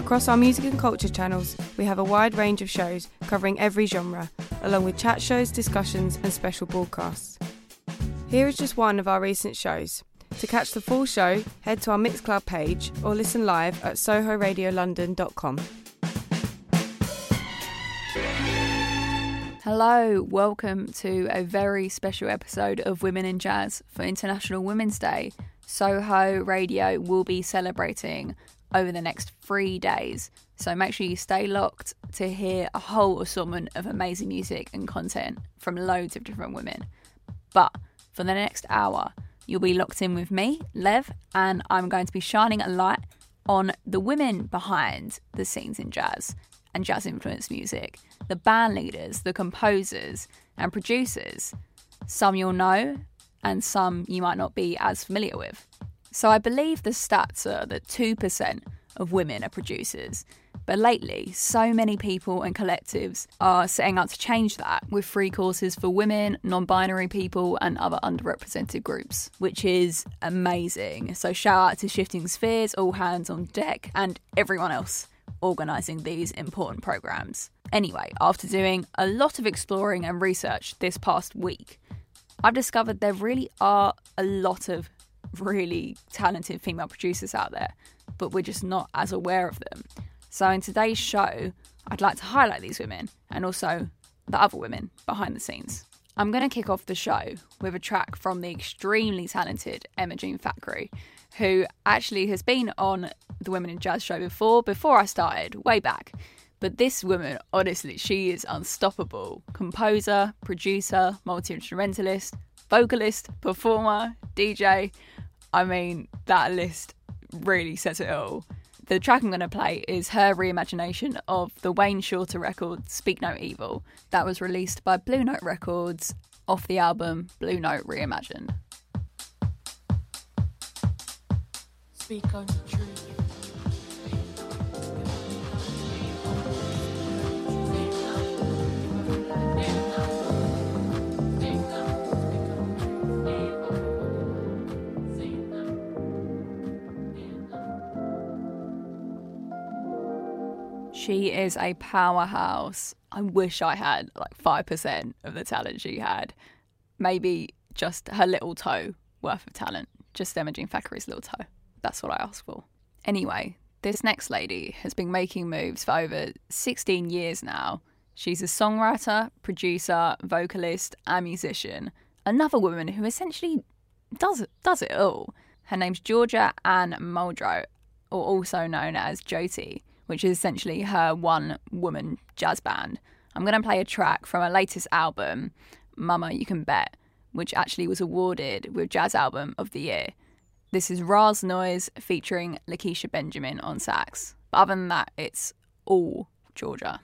Across our music and culture channels, we have a wide range of shows covering every genre, along with chat shows, discussions, and special broadcasts. Here is just one of our recent shows. To catch the full show, head to our Mixcloud page or listen live at sohoradiolondon.com. Hello, welcome to a very special episode of Women in Jazz for International Women's Day. Soho Radio will be celebrating over the next three days, so make sure you stay locked to hear a whole assortment of amazing music and content from loads of different women. But for the next hour, you'll be locked in with me, Lev, and I'm going to be shining a light on the women behind the scenes in jazz and jazz influenced music, the band leaders, the composers, and producers. Some you'll know, and some you might not be as familiar with. So I believe the stats are that 2% of women are producers. But lately, so many people and collectives are setting out to change that with free courses for women, non binary people, and other underrepresented groups, which is amazing. So, shout out to Shifting Spheres, All Hands on Deck, and everyone else organising these important programmes. Anyway, after doing a lot of exploring and research this past week, I've discovered there really are a lot of really talented female producers out there, but we're just not as aware of them. So, in today's show, I'd like to highlight these women and also the other women behind the scenes. I'm going to kick off the show with a track from the extremely talented Emma Jean Thackeray, who actually has been on the Women in Jazz show before, before I started, way back. But this woman, honestly, she is unstoppable. Composer, producer, multi instrumentalist, vocalist, performer, DJ. I mean, that list really says it all. The track I'm going to play is her reimagination of the Wayne Shorter record Speak No Evil that was released by Blue Note Records off the album Blue Note Reimagined. Speak on the truth. She is a powerhouse. I wish I had like 5% of the talent she had. Maybe just her little toe worth of talent. Just Emma Jean Thackeray's little toe. That's what I asked for. Anyway, this next lady has been making moves for over 16 years now. She's a songwriter, producer, vocalist, and musician. Another woman who essentially does does it all. Her name's Georgia Anne Muldrow, or also known as Jyoti which is essentially her one woman jazz band. I'm going to play a track from her latest album, Mama You Can Bet, which actually was awarded with Jazz Album of the Year. This is Raz Noise featuring Lakecia Benjamin on sax. But other than that, it's all Georgia.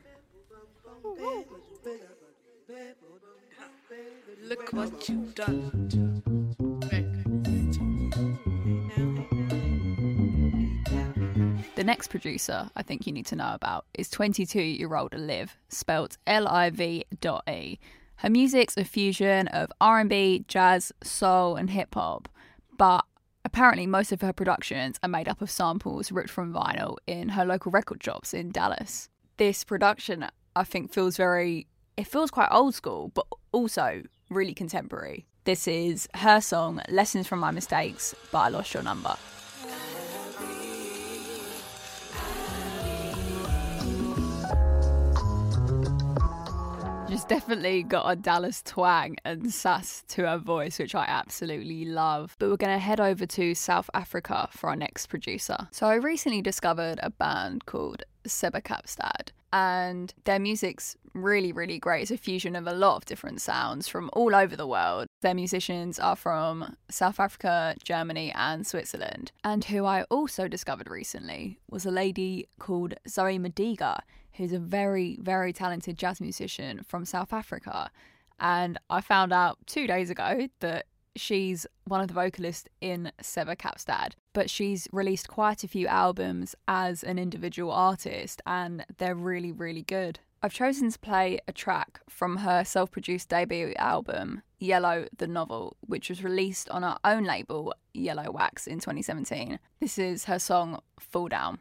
Look what you've done. Next producer I think you need to know about is 22 year old Liv, spelt L-I-V dot E. Her music's a fusion of R&B, jazz, soul, and hip hop, but apparently most of her productions are made up of samples ripped from vinyl in her local record shops in Dallas. This production, I think, feels very, it feels quite old school, but also really contemporary. This is her song, Lessons from My Mistakes, but I Lost Your Number. Definitely got a Dallas twang and sass to her voice, which I absolutely love. But we're going to head over to South Africa for our next producer. So I recently discovered a band called Seba Kaapstad. And their music's really, really great. It's a fusion of a lot of different sounds from all over the world. Their musicians are from South Africa, Germany, and Switzerland. And who I also discovered recently was a lady called Zoe Modiga, who's a very, very talented jazz musician from South Africa. And I found out two days ago that she's one of the vocalists in Seba Kaapstad, but she's released quite a few albums as an individual artist, and they're really, really good. I've chosen to play a track from her self produced debut album, Yellow the Novel, which was released on her own label, Yellow Wax, in 2017. This is her song Fall Down.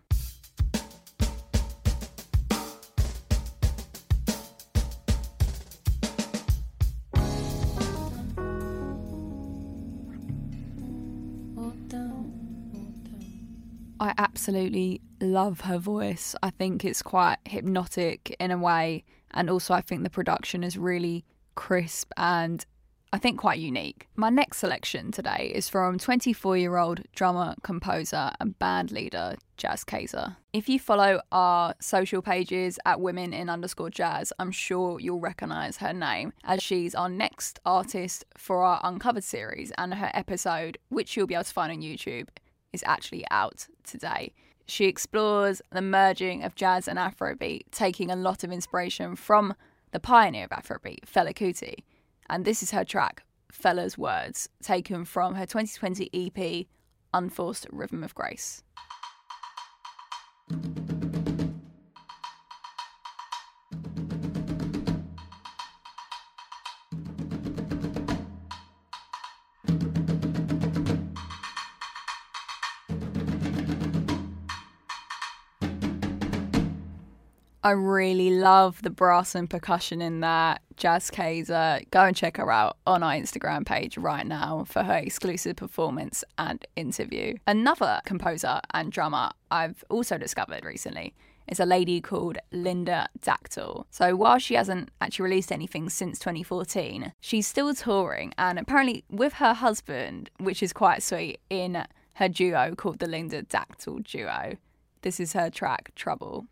Absolutely love her voice. I think it's quite hypnotic in a way. And also, I think the production is really crisp and I think quite unique. My next selection today is from 24 year old drummer, composer, and band leader Jas Kayser. If you follow our social pages at Women in underscore Jazz, I'm sure you'll recognise her name as she's our next artist for our Uncovered series, and her episode, which you'll be able to find on YouTube, is actually out today. She explores the merging of jazz and Afrobeat, taking a lot of inspiration from the pioneer of Afrobeat, Fela Kuti. And this is her track, Fela's Words, taken from her 2020 EP, Unforced Rhythm of Grace. I really love the brass and percussion in that. Jas Kayser, go and check her out on our Instagram page right now for her exclusive performance and interview. Another composer and drummer I've also discovered recently is a lady called Linda Dachtyl. So while she hasn't actually released anything since 2014, she's still touring and apparently with her husband, which is quite sweet, in her duo called the Linda Dachtyl Duo. This is her track, Trouble.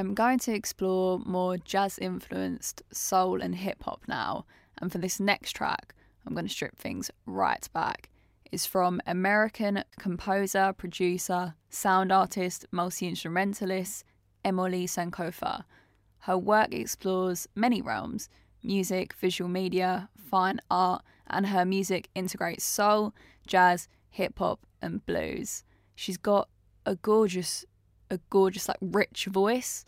I'm going to explore more jazz influenced soul and hip hop now. And for this next track, I'm going to strip things right back. It's from American composer, producer, sound artist, multi instrumentalist Emily Sankofa. Her work explores many realms music, visual media, fine art, and her music integrates soul, jazz, hip hop, and blues. She's got a gorgeous a gorgeous, like rich voice,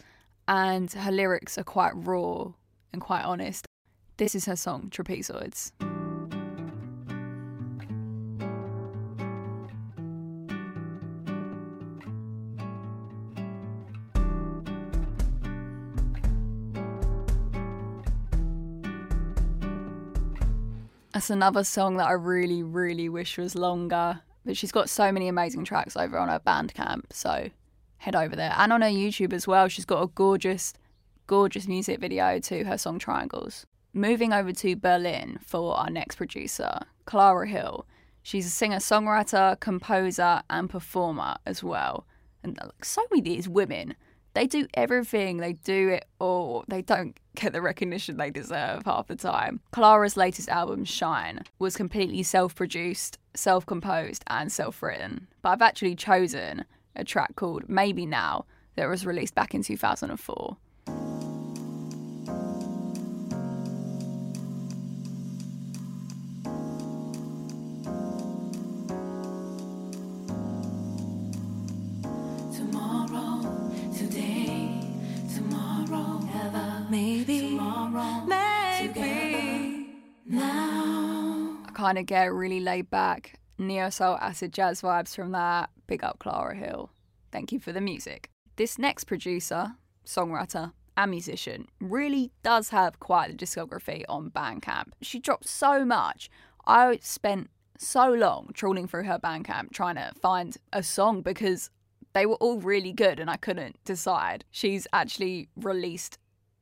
and her lyrics are quite raw and quite honest. This is her song, Trapezoids. That's another song that I really, really wish was longer. But she's got so many amazing tracks over on her Bandcamp, so head over there. And on her YouTube as well, she's got a gorgeous, gorgeous music video to her song Triangles. Moving over to Berlin for our next producer, Clara Hill. She's a singer, songwriter, composer, and performer as well. And so many these women, they do everything, they do it all. They don't get the recognition they deserve half the time. Clara's latest album, Shine, was completely self produced, self composed, and self written. But I've actually chosen a track called Maybe Now that was released back in 2004. Kind of get really laid back neo soul acid jazz vibes from that. Big up Clara Hill. Thank you for the music. This next producer, songwriter, and musician really does have quite a discography on Bandcamp. She dropped so much. I spent so long trawling through her Bandcamp trying to find a song because they were all really good and I couldn't decide. She's actually released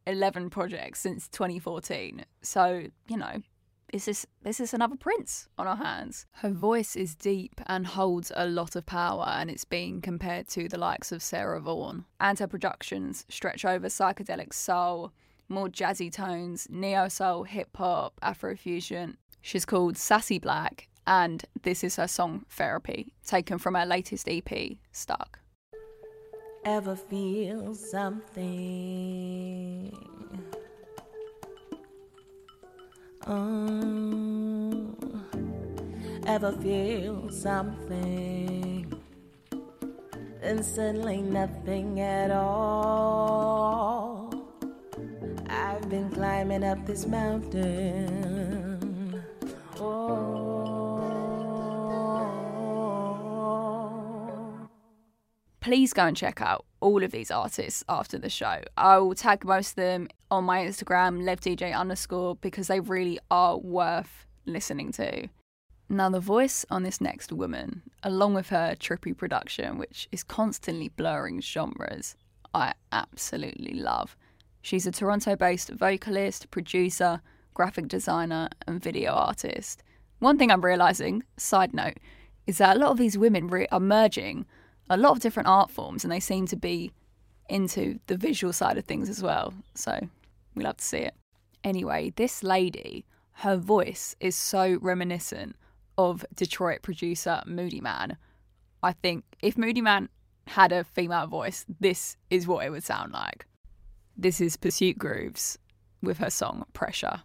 11 projects since 2014. So, you know, is this is another prince on our hands? Her voice is deep and holds a lot of power, and it's being compared to the likes of Sarah Vaughan. And her productions stretch over psychedelic soul, more jazzy tones, neo soul, hip hop, Afrofusion. She's called Sassy Black, and this is her song Therapy, taken from her latest EP, Stuck. Ever feel something? Oh, ever feel something? And suddenly nothing at all. I've been climbing up this mountain. Please go and check out all of these artists after the show. I will tag most of them on my Instagram, levdj underscore, because they really are worth listening to. Now, the voice on this next woman, along with her trippy production, which is constantly blurring genres, I absolutely love. She's a Toronto based vocalist, producer, graphic designer, and video artist. One thing I'm realizing, side note, is that a lot of these women re- are merging a lot of different art forms and they seem to be into the visual side of things as well. So we love to see it. Anyway, this lady, her voice is so reminiscent of Detroit producer Moodymann. I think if Moodymann had a female voice, this is what it would sound like. This is Pursuit Grooves with her song Pressure.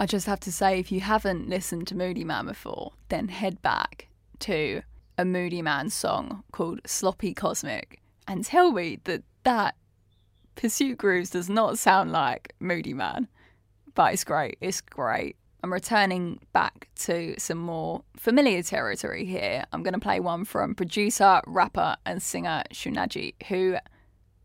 I just have to say, if you haven't listened to Moodymann before, then head back to a Moodymann song called Sloppy Cosmic and tell me that that Pursuit Grooves does not sound like Moodymann. But it's great. It's great. I'm returning back to some more familiar territory here. I'm going to play one from producer, rapper, and singer Shunaji, who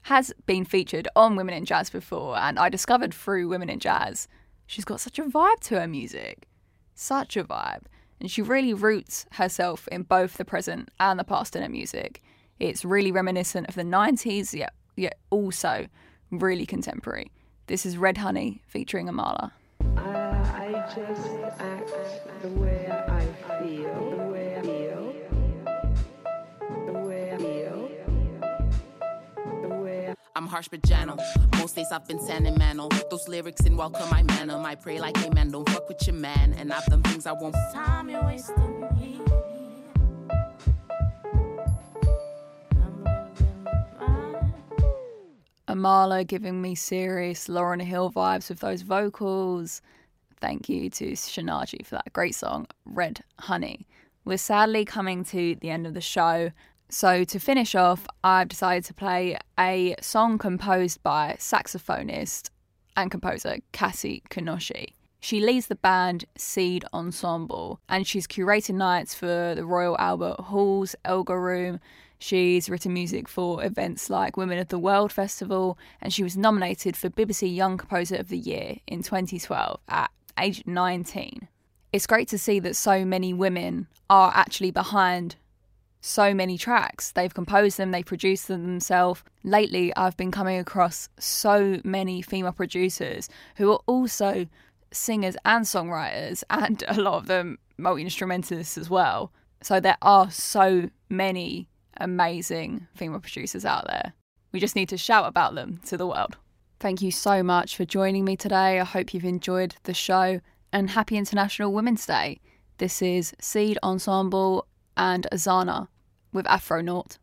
has been featured on Women in Jazz before, and I discovered through Women in Jazz she's got such a vibe to her music. Such a vibe. And she really roots herself in both the present and the past in her music. It's really reminiscent of the 90s, yet, yet also really contemporary. This is Red Honey featuring Amala. I just act the way I feel, the way I feel, I'm harsh but gentle. Most days I've been sentimental. Those lyrics in welcome my manner. I pray like amen. Don't fuck with your man. And I've done things I won't. Time you're wasting here. I'm losing my mind. Amala giving me serious Lauryn Hill vibes with those vocals. Thank you to Shunaji for that great song, Red Honey. We're sadly coming to the end of the show. So, to finish off, I've decided to play a song composed by saxophonist and composer Cassie Kinoshi. She leads the band Seed Ensemble and she's curated nights for the Royal Albert Hall's Elgar Room. She's written music for events like Women of the World Festival and she was nominated for BBC Young Composer of the Year in 2012 at age 19. It's great to see that so many women are actually behind so many tracks. They've composed them, they produced them themselves. Lately, I've been coming across so many female producers who are also singers and songwriters, and a lot of them multi instrumentalists as well. So there are so many amazing female producers out there. We just need to shout about them to the world. Thank you so much for joining me today. I hope you've enjoyed the show and happy International Women's Day. This is Seed Ensemble and Azana with Afronaut.